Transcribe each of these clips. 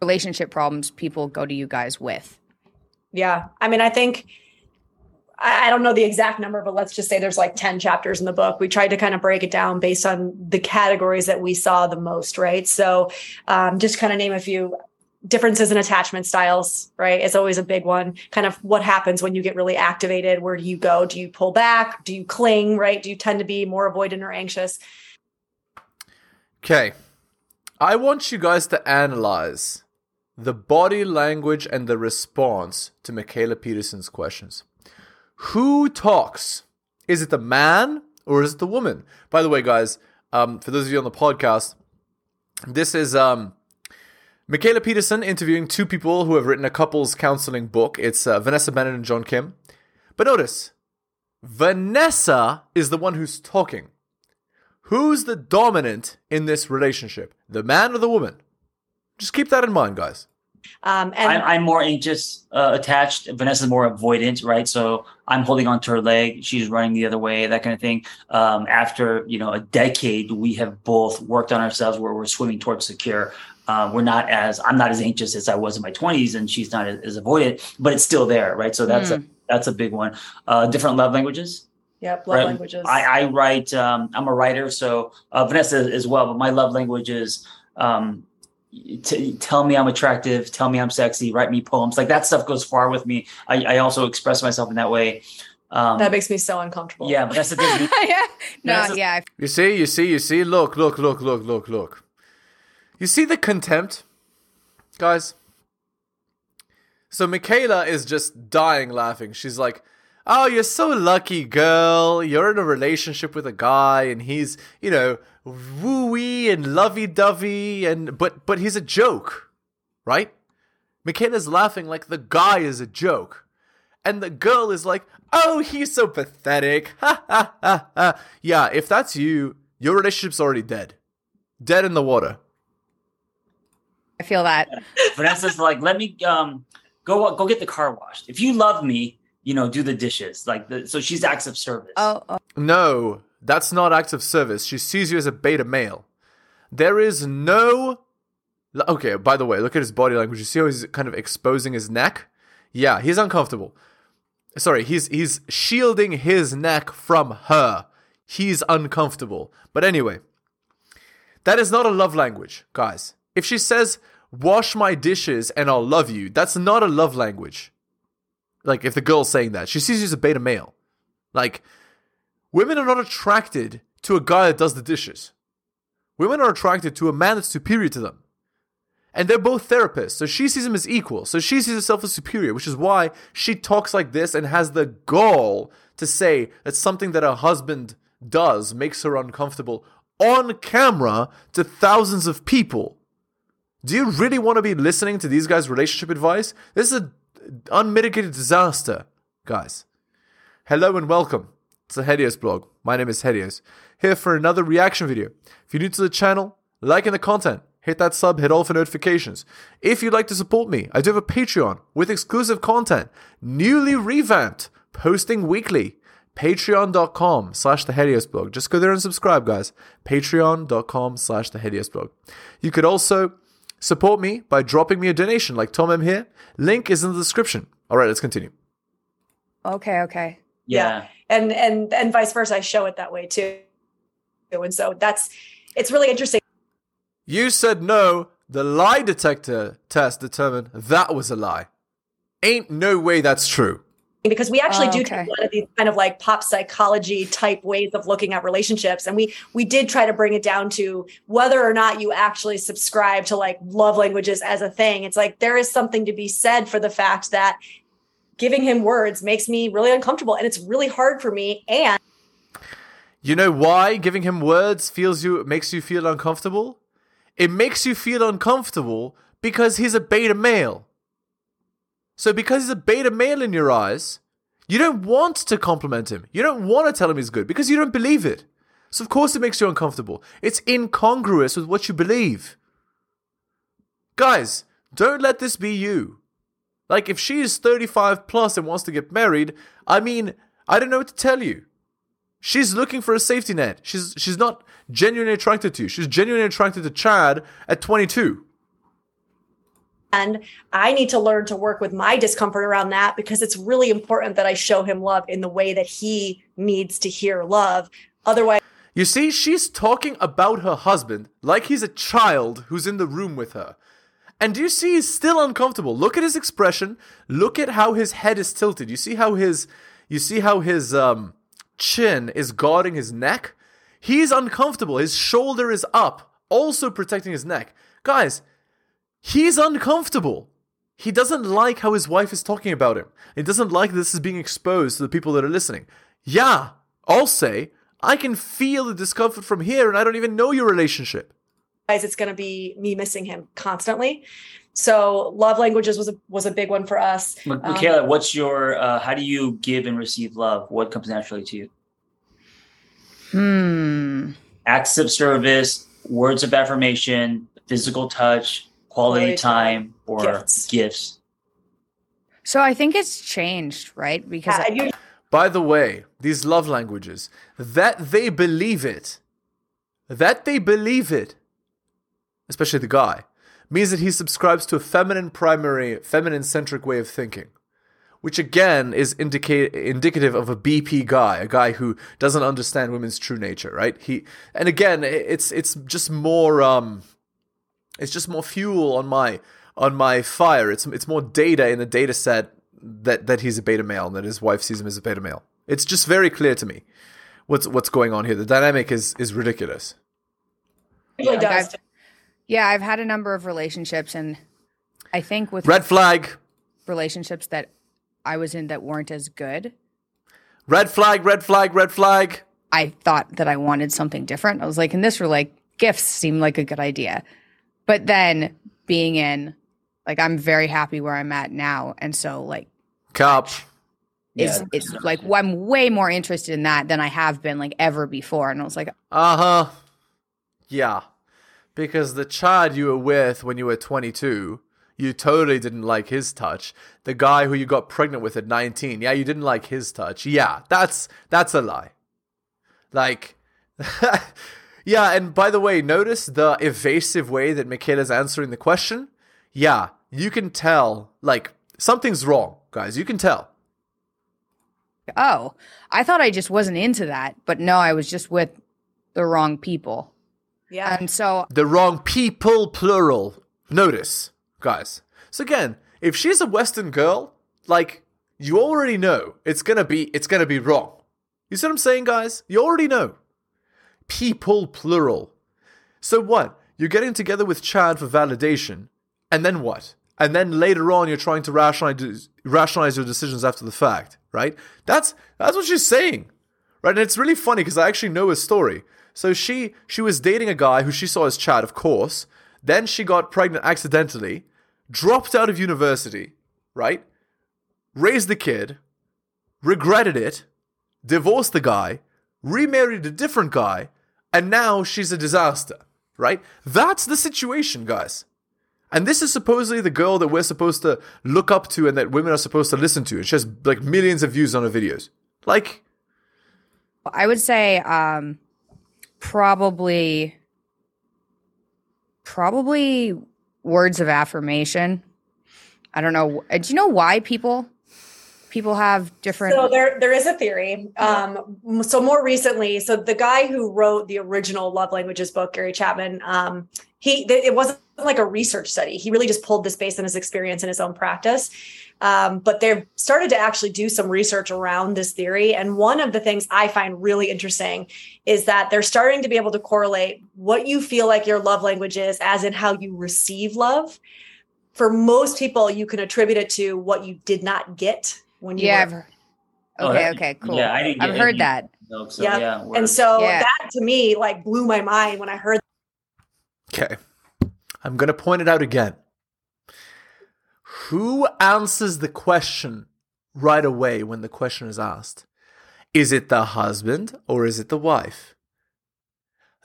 relationship problems people go to you guys with. Yeah. I mean, I think I don't know the exact number, but let's just say there's like 10 chapters in the book. We tried to kind of break it down based on the categories that we saw the most, right? So um, just kind of name a few differences in attachment styles, right? It's always a big one. Kind of what happens when you get really activated? Where do you go? Do you pull back? Do you cling, right? Do you tend to be more avoidant or anxious? Okay. I want you guys to analyze the body language and the response to Mikhaila Peterson's questions. Who talks? Is it the man or is it the woman? By the way, guys, um, for those of you on the podcast, this is um, Mikhaila Peterson interviewing two people who have written a couples counseling book. It's uh, Vanessa Bennett and John Kim. But notice, Vanessa is the one who's talking. Who's the dominant in this relationship? The man or the woman? Just keep that in mind, guys. Um, and I'm, I'm more anxious, uh, attached. Vanessa's more avoidant, right? So I'm holding on to her leg. She's running the other way, that kind of thing. Um, after you know a decade, we have both worked on ourselves where we're swimming towards secure. Um, we're not as I'm not as anxious as I was in my 20s, and she's not as, as avoidant, but it's still there, right? So that's mm. a hmm. that's a big one. Uh, different love languages. Yep, love right? languages. I, I write. Um, I'm a writer, so uh, Vanessa as well. But my love language is um, t- tell me I'm attractive, tell me I'm sexy, write me poems. Like that stuff goes far with me. I, I also express myself in that way. Um, that makes me so uncomfortable. Yeah, but that's the thing. yeah. No, yeah. You see, you see, you see. Look, look, look, look, look, look. You see the contempt, guys. So Mikhaila is just dying laughing. She's like, "Oh, you're so lucky, girl. You're in a relationship with a guy, and he's, you know, wooey and lovey-dovey and but but he's a joke, right? McKenna's laughing like the guy is a joke. And the girl is like, "Oh, he's so pathetic." Ha ha ha ha. Yeah, if that's you, your relationship's already dead. Dead in the water. I feel that. Vanessa's like, "Let me um go go get the car washed. If you love me, you know, do the dishes." Like the, so she's acts of service. Oh, oh. No, that's not acts of service. She sees you as a beta male. There is no. Okay, by the way, look at his body language. You see how he's kind of exposing his neck? Yeah, he's uncomfortable. Sorry, he's he's shielding his neck from her. He's uncomfortable. But anyway, that is not a love language, guys. If she says, wash my dishes and I'll love you, that's not a love language. Like, if the girl's saying that, she sees you as a beta male. Like, Women are not attracted to a guy that does the dishes. Women are attracted to a man that's superior to them. And they're both therapists, so she sees him as equal. So she sees herself as superior, which is why she talks like this and has the gall to say that something that her husband does makes her uncomfortable on camera to thousands of people. Do you really want to be listening to these guys' relationship advice? This is an unmitigated disaster, guys. Hello and welcome. It's a Helios blog. My name is Helios. Here for another reaction video. If you're new to the channel, liking the content, hit that sub, hit all for notifications. If you'd like to support me, I do have a Patreon with exclusive content, newly revamped, posting weekly. Patreon.com slash the Helios blog. Just go there and subscribe, guys. Patreon.com slash the Helios blog. You could also support me by dropping me a donation like Tom M here. Link is in the description. All right, let's continue. Okay, okay. Yeah. And and and vice versa. I show it that way too. And so that's it's really interesting. You said no. The lie detector test determined that was a lie. Ain't no way that's true. Because we actually oh, do okay. a lot of these kind of like pop psychology type ways of looking at relationships. And we we did try to bring it down to whether or not you actually subscribe to like love languages as a thing. It's like there is something to be said for the fact that giving him words makes me really uncomfortable and it's really hard for me and you know why giving him words feels you makes you feel uncomfortable it makes you feel uncomfortable because he's a beta male so because he's a beta male in your eyes you don't want to compliment him you don't want to tell him he's good because you don't believe it so of course it makes you uncomfortable it's incongruous with what you believe guys don't let this be you like, if she is 35 plus and wants to get married, I mean, I don't know what to tell you. She's looking for a safety net. She's she's not genuinely attracted to you. She's genuinely attracted to Chad at 22. And I need to learn to work with my discomfort around that because it's really important that I show him love in the way that he needs to hear love. Otherwise, You see, she's talking about her husband like he's a child who's in the room with her. And do you see he's still uncomfortable? Look at his expression. Look at how his head is tilted. You see how his you see how his um chin is guarding his neck? He's uncomfortable. His shoulder is up, also protecting his neck. Guys, he's uncomfortable. He doesn't like how his wife is talking about him. He doesn't like this is being exposed to the people that are listening. Yeah, I'll say, I can feel the discomfort from here and I don't even know your relationship. Guys, it's going to be me missing him constantly. So love languages was a was a big one for us. Mi- Um, Mikhaila, what's your uh, how do you give and receive love? What comes naturally to you? Hmm. Acts of service, words of affirmation, physical touch, quality Quality time, time, or gifts. gifts. So I think it's changed, right? Because I- you- By the way, these love languages, that they believe it, that they believe it, especially the guy, means that he subscribes to a feminine primary, feminine centric way of thinking. Which again is indicate indicative of a BP guy, a guy who doesn't understand women's true nature, right? He and again, it's it's just more um it's just more fuel on my on my fire. It's it's more data in the data set that that he's a beta male and that his wife sees him as a beta male. It's just very clear to me what's what's going on here. The dynamic is is ridiculous. usually Yeah, does. I've- yeah, I've had a number of relationships, and I think with Red flag, relationships that I was in that weren't as good, red flag, red flag, red flag. I thought that I wanted something different. I was like, in this were like gifts seemed like a good idea. But then being in, like, I'm very happy where I'm at now. And so, like, Cop. it's, Yeah. it's like, well, I'm way more interested in that than I have been, like, ever before. And I was like, Uh huh. Yeah. Because the child you were with when you were 22, you totally didn't like his touch. The guy who you got pregnant with at 19, yeah, you didn't like his touch. Yeah, that's that's a lie. Like Yeah, and by the way, notice the evasive way that Mikhaila's answering the question. Yeah, you can tell like something's wrong, guys. You can tell. oh, I thought I just wasn't into that. But no, I was just with the wrong people. Yeah. And so the wrong people plural notice guys so again if she's a western girl like you already know it's gonna be it's gonna be wrong you see what i'm saying guys you already know people plural so what you're getting together with chad for validation and then what and then later on you're trying to rationalize rationalize your decisions after the fact right that's that's what she's saying right? And it's really funny because I actually know his story. So she she was dating a guy who she saw as Chad, of course. Then she got pregnant accidentally, dropped out of university, right? Raised the kid, regretted it, divorced the guy, remarried a different guy, and now she's a disaster, right? That's the situation, guys. And this is supposedly the girl that we're supposed to look up to and that women are supposed to listen to. And she has like millions of views on her videos. Like, I would say um probably probably words of affirmation. I don't know. Do you know why people people have different So there, there is a theory. Um, so more recently, so the guy who wrote the original Love Languages book, Gary Chapman, um, he it wasn't like a research study. He really just pulled this based on his experience in his own practice. Um, but they've started to actually do some research around this theory. And one of the things I find really interesting is that they're starting to be able to correlate what you feel like your love language is, as in how you receive love. For most people, you can attribute it to what you did not get when you Yeah. were I've- Oh, Okay, okay, cool. yeah, I didn't I've heard any- that. No, so Yeah. yeah, And so Yeah. that to me like blew my mind when I heard Okay. I'm going to point it out again. Who answers the question right away when the question is asked? Is it the husband or is it the wife?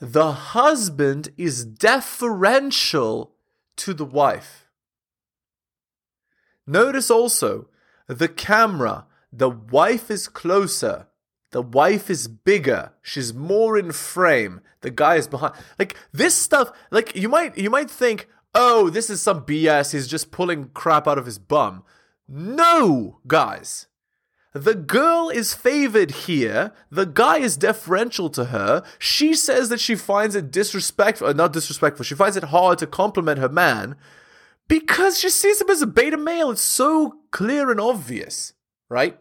The husband is deferential to the wife. Notice also the camera. The wife is closer. The wife is bigger. She's more in frame. The guy is behind. Like this stuff. Like you might you might think, oh, this is some BS. He's just pulling crap out of his bum. No, guys. The girl is favored here. The guy is deferential to her. She says that she finds it disrespectful, uh, not disrespectful, she finds it hard to compliment her man because she sees him as a beta male. It's so clear and obvious, right?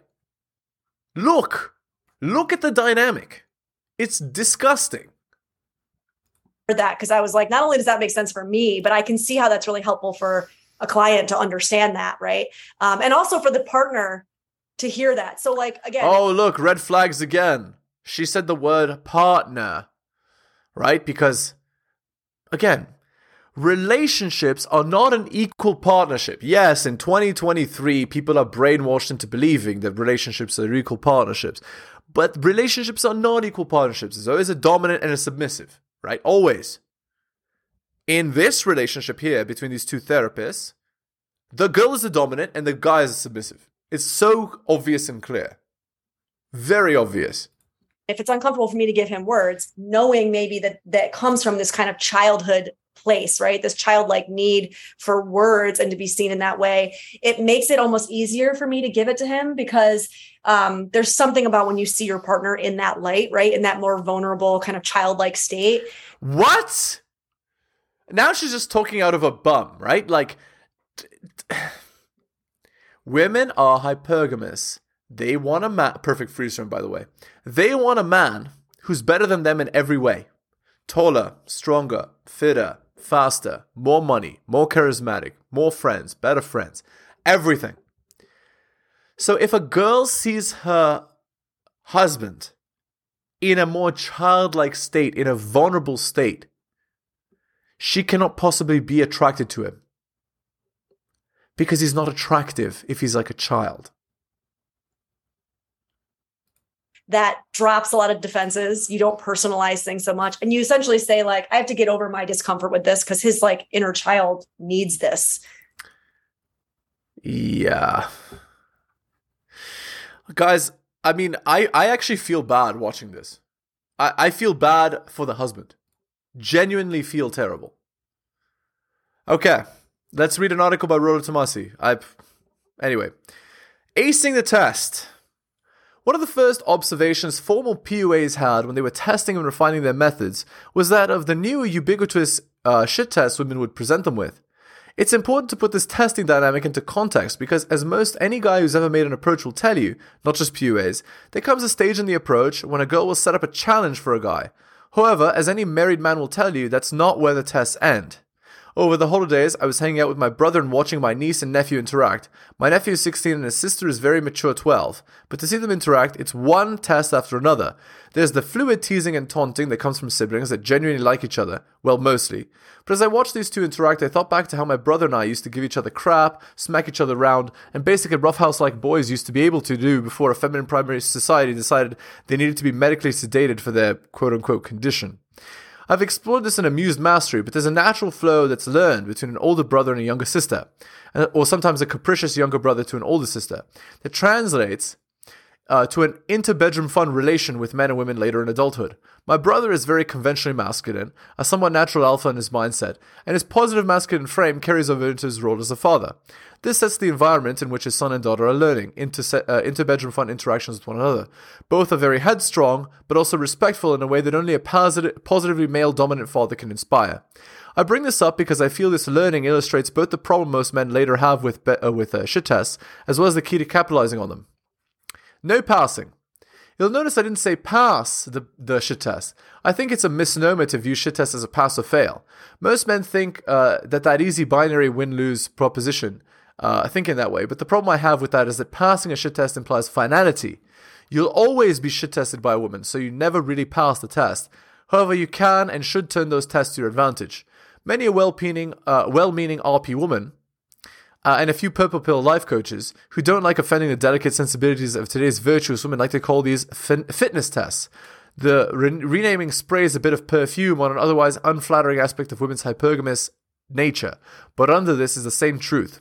Look, look at the dynamic. It's disgusting. That because I was like, not only does that make sense for me, but I can see how that's really helpful for a client to understand that, right? Um, and also for the partner to hear that. So, like, again, Oh, look, red flags again. She said the word partner, right? Because, again, relationships are not an equal partnership. Yes, in 2023, people are brainwashed into believing that relationships are equal partnerships. But relationships are not equal partnerships. There's always a dominant and a submissive, right? Always. In this relationship here between these two therapists, the girl is the dominant and the guy is a submissive. It's so obvious and clear. Very obvious. if it's uncomfortable for me to give him words, knowing maybe that that comes from this kind of childhood place, right? This childlike need for words and to be seen in that way, it makes it almost easier for me to give it to him because um, there's something about when you see your partner in that light, right? In that more vulnerable, kind of childlike state. What? Now she's just talking out of a bum, right? Like, t- t- women are hypergamous. They want a man. Perfect freeze frame, by the way. They want a man who's better than them in every way taller, stronger, fitter, faster, more money, more charismatic, more friends, better friends, everything. So if a girl sees her husband in a more childlike state, in a vulnerable state, she cannot possibly be attracted to him. Because he's not attractive if he's like a child. That drops a lot of defenses. You don't personalize things so much. And you essentially say, like, I have to get over my discomfort with this because his like inner child needs this. Yeah. Guys, I mean, I, I actually feel bad watching this. I, I feel bad for the husband. Genuinely feel terrible. Okay, let's read an article by Rollo Tomassi. I, anyway, acing the test. One of the first observations formal PUAs had when they were testing and refining their methods was that of the new ubiquitous uh, shit tests women would present them with. It's important to put this testing dynamic into context because, as most any guy who's ever made an approach will tell you, not just PUAs, there comes a stage in the approach when a girl will set up a challenge for a guy. However, as any married man will tell you, that's not where the tests end. Over the holidays, I was hanging out with my brother and watching my niece and nephew interact. My nephew is 16 and his sister is very mature 12. But to see them interact, it's one test after another. There's the fluid teasing and taunting that comes from siblings that genuinely like each other. Well, mostly. But as I watched these two interact, I thought back to how my brother and I used to give each other crap, smack each other around, and basically roughhouse like boys used to be able to do before a feminine primary society decided they needed to be medically sedated for their quote unquote condition. I've explored this in Amused Mastery, but there's a natural flow that's learned between an older brother and a younger sister, or sometimes a capricious younger brother to an older sister, that translates uh, to an interbedroom fun relation with men and women later in adulthood. My brother is very conventionally masculine, a somewhat natural alpha in his mindset, and his positive masculine frame carries over into his role as a father. This sets the environment in which his son and daughter are learning inter- uh, interbedroom fun interactions with one another. Both are very headstrong, but also respectful in a way that only a posit- positively male dominant father can inspire. I bring this up because I feel this learning illustrates both the problem most men later have with be- uh, with uh, shit tests, as well as the key to capitalizing on them. No passing. You'll notice I didn't say pass the, the shit test. I think it's a misnomer to view shit test as a pass or fail. Most men think uh, that that easy binary win-lose proposition, uh, think in that way. But the problem I have with that is that passing a shit test implies finality. You'll always be shit tested by a woman, so you never really pass the test. However, you can and should turn those tests to your advantage. Many a well-meaning, uh, well-meaning RP woman uh, and a few purple pill life coaches who don't like offending the delicate sensibilities of today's virtuous women like to call these fin- fitness tests. The re- renaming sprays a bit of perfume on an otherwise unflattering aspect of women's hypergamous nature, but under this is the same truth.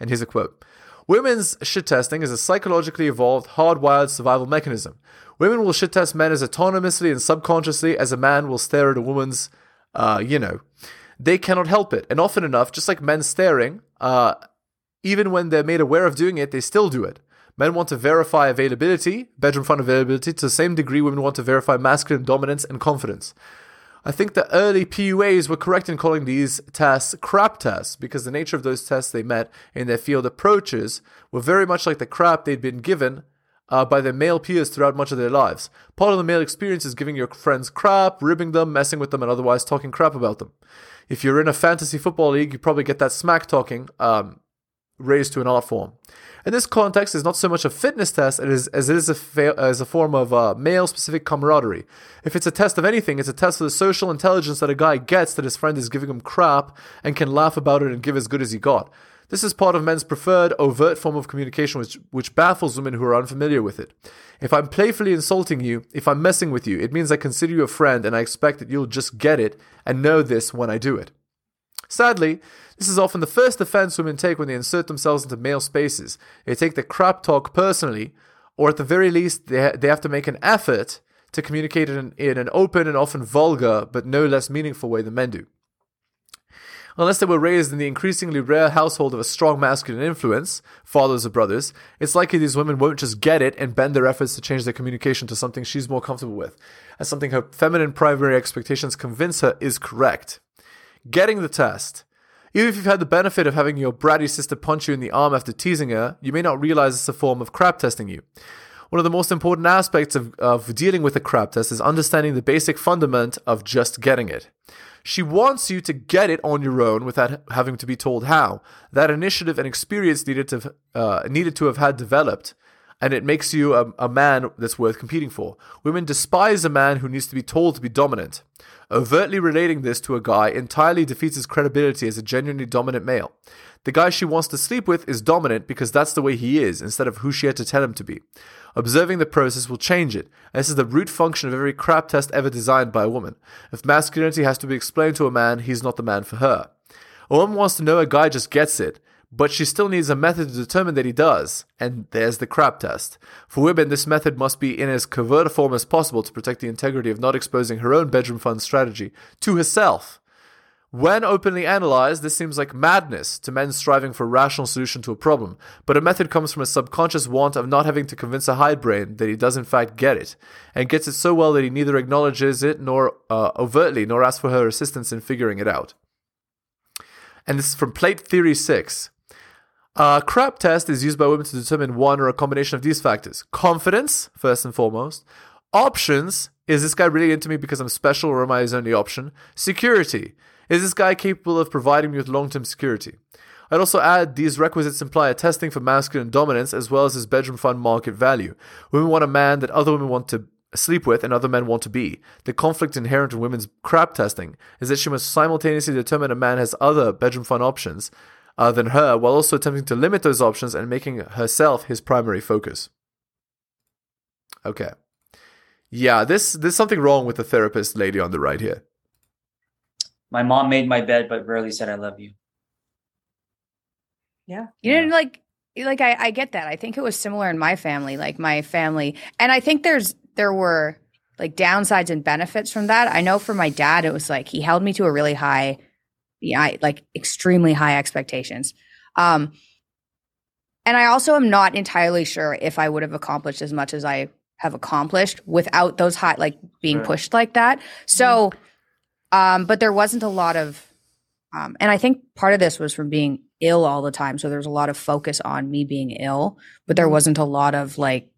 And here's a quote. Women's shit testing is a psychologically evolved, hardwired survival mechanism. Women will shit test men as autonomously and subconsciously as a man will stare at a woman's, uh, you know. they cannot help it. And often enough, just like men staring, uh, even when they're made aware of doing it, they still do it. Men want to verify availability, bedroom fun availability, to the same degree women want to verify masculine dominance and confidence. I think the early PUAs were correct in calling these tests crap tests because the nature of those tests they met in their field approaches were very much like the crap they'd been given uh, by their male peers throughout much of their lives. Part of the male experience is giving your friends crap, ribbing them, messing with them, and otherwise talking crap about them. If you're in a fantasy football league, you probably get that smack talking um, raised to an art form. In this context, it's not so much a fitness test it is, as it is a, fa- as a form of uh, male specific camaraderie. If it's a test of anything, it's a test of the social intelligence that a guy gets that his friend is giving him crap and can laugh about it and give as good as he got. This is part of men's preferred overt form of communication which, which baffles women who are unfamiliar with it. If I'm playfully insulting you, if I'm messing with you, it means I consider you a friend and I expect that you'll just get it and know this when I do it. Sadly, this is often the first offense women take when they insert themselves into male spaces. They take the crap talk personally, or at the very least, they, ha- they have to make an effort to communicate in, in an open and often vulgar, but no less meaningful way than men do. Unless they were raised in the increasingly rare household of a strong masculine influence, fathers or brothers, it's likely these women won't just get it and bend their efforts to change their communication to something she's more comfortable with, and something her feminine primary expectations convince her is correct. Getting the test even if you've had the benefit of having your bratty sister punch you in the arm after teasing her, you may not realize it's a form of crap testing you. One of the most important aspects of, of dealing with a crap test is understanding the basic fundament of just getting it. She wants you to get it on your own without having to be told how. That initiative and experience needed to uh, needed to have had developed, and it makes you a, a man that's worth competing for. Women despise a man who needs to be told to be dominant. Overtly relating this to a guy entirely defeats his credibility as a genuinely dominant male. The guy she wants to sleep with is dominant because that's the way he is, instead of who she had to tell him to be. Observing the process will change it. This is the root function of every crap test ever designed by a woman. If masculinity has to be explained to a man, he's not the man for her. A woman wants to know a guy just gets it, but she still needs a method to determine that he does, and there's the crap test. For women, this method must be in as covert a form as possible to protect the integrity of not exposing her own bedroom fun strategy to herself. When openly analyzed, this seems like madness to men striving for a rational solution to a problem, but a method comes from a subconscious want of not having to convince a hindbrain that he does in fact get it, and gets it so well that he neither acknowledges it nor uh, overtly nor asks for her assistance in figuring it out. And this is from Plate Theory 6. A crap test is used by women to determine one or a combination of these factors confidence, first and foremost, options is this guy really into me because I'm special or am I his only option? Security is this guy capable of providing me with long term security? I'd also add these requisites imply a testing for masculine dominance as well as his bedroom fun market value. Women want a man that other women want to sleep with and other men want to be. The conflict inherent in women's crap testing is that she must simultaneously determine a man has other bedroom fun options uh, than her while also attempting to limit those options and making herself his primary focus. Okay. Yeah, this there's something wrong with the therapist lady on the right here. My mom made my bed, but rarely said I love you. Yeah. You didn't like like I, I get that. I think it was similar in my family, like my family. And I think there's there were like downsides and benefits from that. I know for my dad, it was like he held me to a really high yeah, like extremely high expectations. Um, and I also am not entirely sure if I would have accomplished as much as I have accomplished without those high, like being Sure. pushed like that. So, um, but there wasn't a lot of, um, and I think part of this was from being ill all the time. So there was a lot of focus on me being ill, but there wasn't a lot of like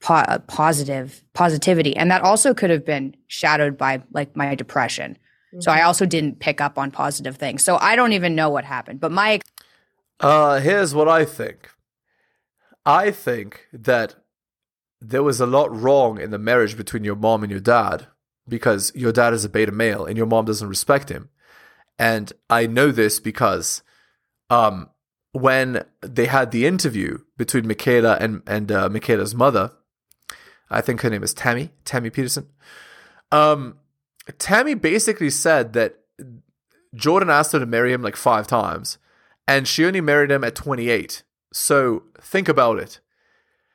po- uh, positive positivity, and that also could have been shadowed by like my depression. So I also didn't pick up on positive things. So I don't even know what happened. But my Uh, here's what I think. I think that there was a lot wrong in the marriage between your mom and your dad because your dad is a beta male and your mom doesn't respect him. And I know this because um, when they had the interview between Mikhaila and, and uh, Mikhaila's mother, I think her name is Tammy, Tammy Peterson. Um, Tammy basically said that Jordan asked her to marry him like five times, and she only married him at 28. So think about it.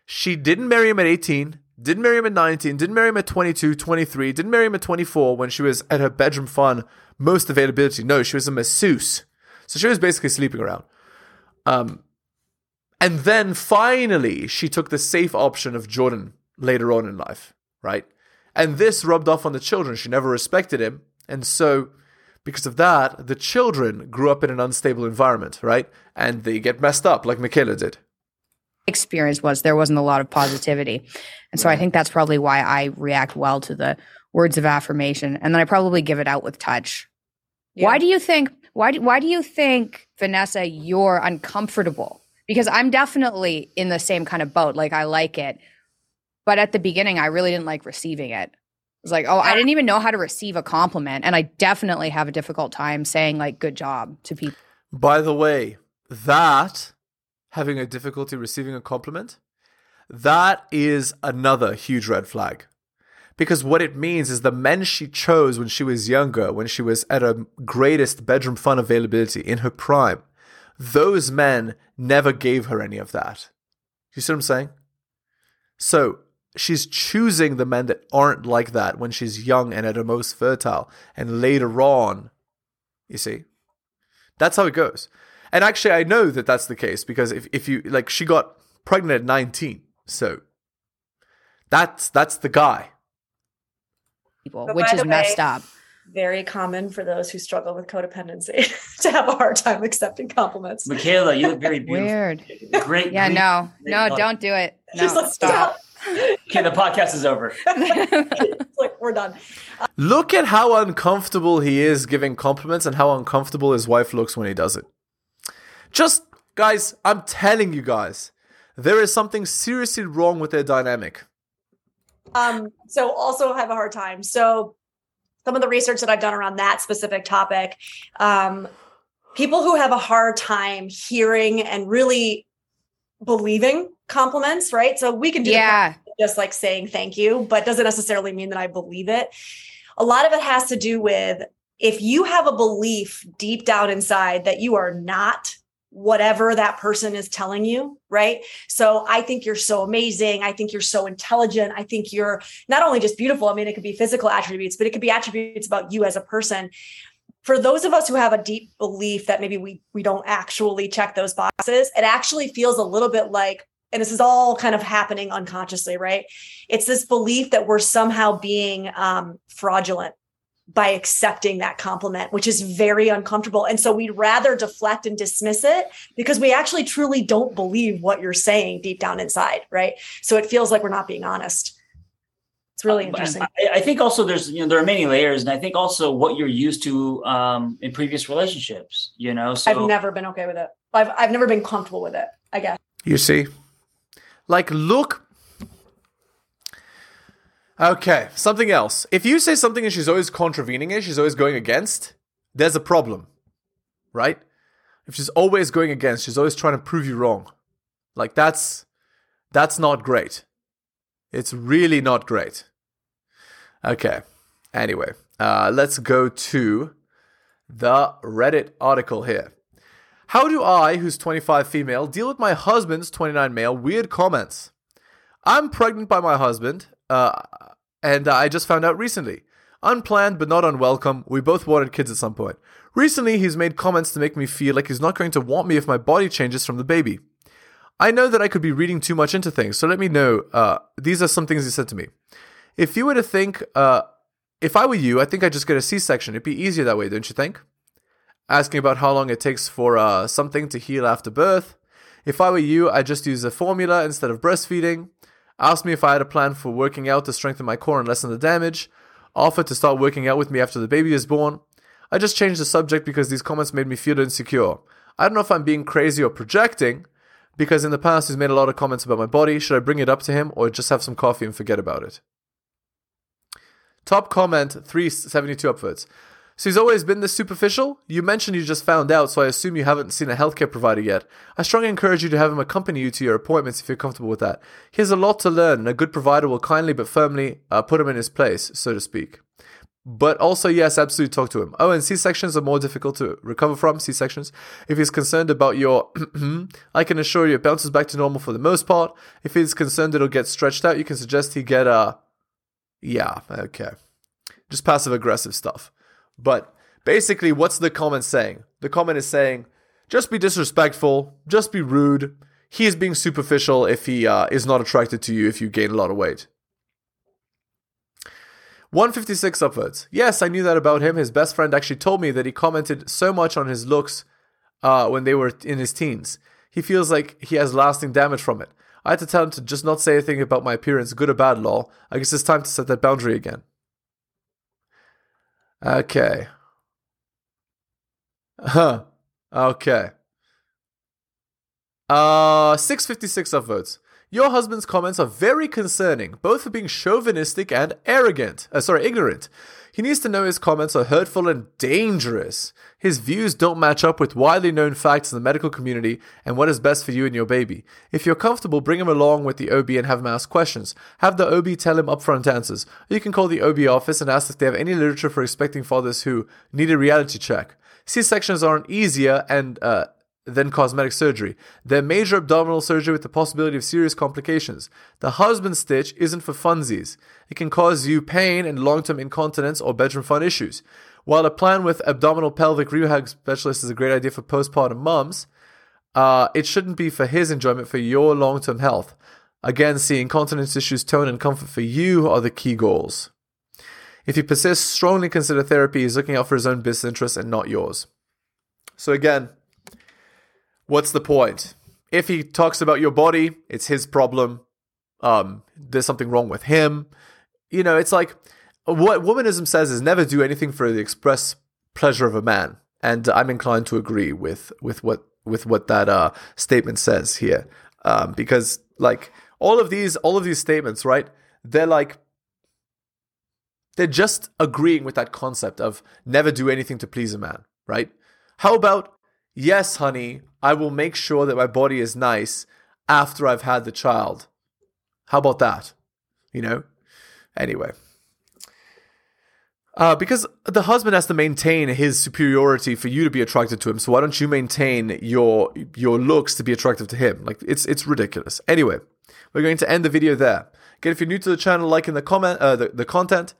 She didn't marry him at 18. Didn't marry him at 19, didn't marry him at 22, 23, didn't marry him at 24 when she was at her bedroom fun most availability. No, she was a masseuse. So she was basically sleeping around. Um, and then finally, she took the safe option of Jordan later on in life, right? And this rubbed off on the children. She never respected him. And so, because of that, the children grew up in an unstable environment, right? And they get messed up like Mikhaila did. Experience was there wasn't a lot of positivity. And so I think that's probably why I react well to the words of affirmation. And then I probably give it out with touch. Yeah. Why do you think why do, why do you think Vanessa you're uncomfortable? Because I'm definitely in the same kind of boat. Like I like it. But at the beginning I really didn't like receiving it. It was like, oh, I ah. didn't even know how to receive a compliment. And I definitely have a difficult time saying like good job to people. By the way, that having a difficulty receiving a compliment, that is another huge red flag. Because what it means is the men she chose when she was younger, when she was at her greatest bedroom fun availability in her prime, those men never gave her any of that. You see what I'm saying? So she's choosing the men that aren't like that when she's young and at her most fertile. And later on, you see, that's how it goes. And actually, I know that that's the case because if, if you like, she got pregnant at 19. So that's that's the guy. people, But which is the messed up. Very common for those who struggle with codependency to have a hard time accepting compliments. Mikhaila, you look very beautiful. Weird. Great. Yeah, great- no, great no, thought. don't do it. No, Just like, stop. Okay, the podcast is over. Like we're done. Look at how uncomfortable he is giving compliments and how uncomfortable his wife looks when he does it. Just, guys, I'm telling you guys, there is something seriously wrong with their dynamic. Um, so also have a hard time. So some of the research that I've done around that specific topic, um, people who have a hard time hearing and really believing compliments, right? So we can do yeah. just like saying thank you, but doesn't necessarily mean that I believe it. A lot of it has to do with if you have a belief deep down inside that you are not whatever that person is telling you, right? So I think you're so amazing. I think you're so intelligent. I think you're not only just beautiful, I mean, it could be physical attributes, but it could be attributes about you as a person. For those of us who have a deep belief that maybe we we don't actually check those boxes, it actually feels a little bit like and this is all kind of happening unconsciously, right? It's this belief that we're somehow being um, fraudulent by accepting that compliment, which is very uncomfortable. And so we'd rather deflect and dismiss it because we actually truly don't believe what you're saying deep down inside, right? So it feels like we're not being honest. It's really interesting. I, I think also there's you know there are many layers, and I think also what you're used to um, in previous relationships. You know, so I've never been okay with it. I've I've never been comfortable with it. I guess. You see? Like, look. Okay, something else. If you say something and she's always contravening it, she's always going against, there's a problem, right? If she's always going against, she's always trying to prove you wrong. Like, that's that's not great. It's really not great. Okay. Anyway, uh, let's go to the Reddit article here. How do I, who's 25 female, deal with my husband's 29 male weird comments? I'm pregnant by my husband, uh, and I just found out recently. Unplanned but not unwelcome, we both wanted kids at some point. Recently, he's made comments to make me feel like he's not going to want me if my body changes from the baby. I know that I could be reading too much into things, so let me know. Uh, these are some things he said to me. If you were to think, uh, if I were you, I think I'd just get a C section. It'd be easier that way, don't you think? asking about how long it takes for uh, something to heal after birth. If I were you, I'd just use a formula instead of breastfeeding. Ask me if I had a plan for working out to strengthen my core and lessen the damage. offered to start working out with me after the baby is born. I just changed the subject because these comments made me feel insecure. I don't know if I'm being crazy or projecting, because in the past he's made a lot of comments about my body. Should I bring it up to him or just have some coffee and forget about it? Top comment 372 upwards. So he's always been this superficial? You mentioned you just found out, so I assume you haven't seen a healthcare provider yet. I strongly encourage you to have him accompany you to your appointments if you're comfortable with that. He has a lot to learn, and a good provider will kindly but firmly uh, put him in his place, so to speak. But also, yes, absolutely talk to him. Oh, and C sections are more difficult to recover from. C sections. If he's concerned about your, I can assure you it bounces back to normal for the most part. If he's concerned it'll get stretched out, you can suggest he get a, yeah, okay, just passive aggressive stuff. But basically, what's the comment saying? The comment is saying, just be disrespectful, just be rude. He is being superficial if he uh, is not attracted to you if you gain a lot of weight. 156 upwards. Yes, I knew that about him. His best friend actually told me that he commented so much on his looks uh, when they were in his teens. He feels like he has lasting damage from it. I had to tell him to just not say anything about my appearance, good or bad, lol. I guess it's time to set that boundary again. Okay. Huh. Okay. Uh, 656 of upvotes. Your husband's comments are very concerning, both for being chauvinistic and arrogant. Uh, sorry, ignorant. He needs to know his comments are hurtful and dangerous. His views don't match up with widely known facts in the medical community and what is best for you and your baby. If you're comfortable, bring him along with the OB and have him ask questions. Have the OB tell him upfront answers. Or you can call the OB office and ask if they have any literature for expecting fathers who need a reality check. C sections aren't easier and uh, than cosmetic surgery. They're major abdominal surgery with the possibility of serious complications. The husband stitch isn't for funsies. It can cause you pain and long-term incontinence or bedroom fun issues. While a plan with abdominal pelvic rehab specialist is a great idea for postpartum mums, uh, it shouldn't be for his enjoyment for your long-term health. Again, see incontinence issues, tone, and comfort for you are the key goals. If he persists, strongly consider therapy. He's looking out for his own business interests and not yours. So again, what's the point? If he talks about your body, it's his problem. Um, there's something wrong with him. You know, it's like what womanism says is never do anything for the express pleasure of a man, and I'm inclined to agree with with what with what that uh, statement says here, um, because like all of these all of these statements, right? They're like they're just agreeing with that concept of never do anything to please a man, right? How about yes, honey, I will make sure that my body is nice after I've had the child. How about that? You know? Anyway. Uh, because the husband has to maintain his superiority for you to be attracted to him. So why don't you maintain your your looks to be attractive to him? Like it's it's ridiculous. Anyway, we're going to end the video there. Again, if you're new to the channel, like in the comment uh, the, the content,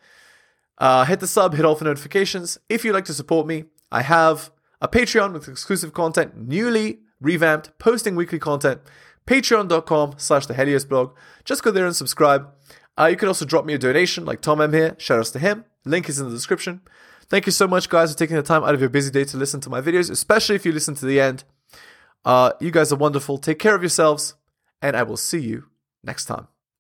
uh, hit the sub, hit all for notifications. If you'd like to support me, I have a Patreon with exclusive content, newly revamped, posting weekly content. Patreon.com slash the Helios blog. Just go there and subscribe. Uh, you can also drop me a donation like Tom M here. Shout outs to him. Link is in the description. Thank you so much, guys, for taking the time out of your busy day to listen to my videos, especially if you listen to the end. Uh, you guys are wonderful. Take care of yourselves, and I will see you next time.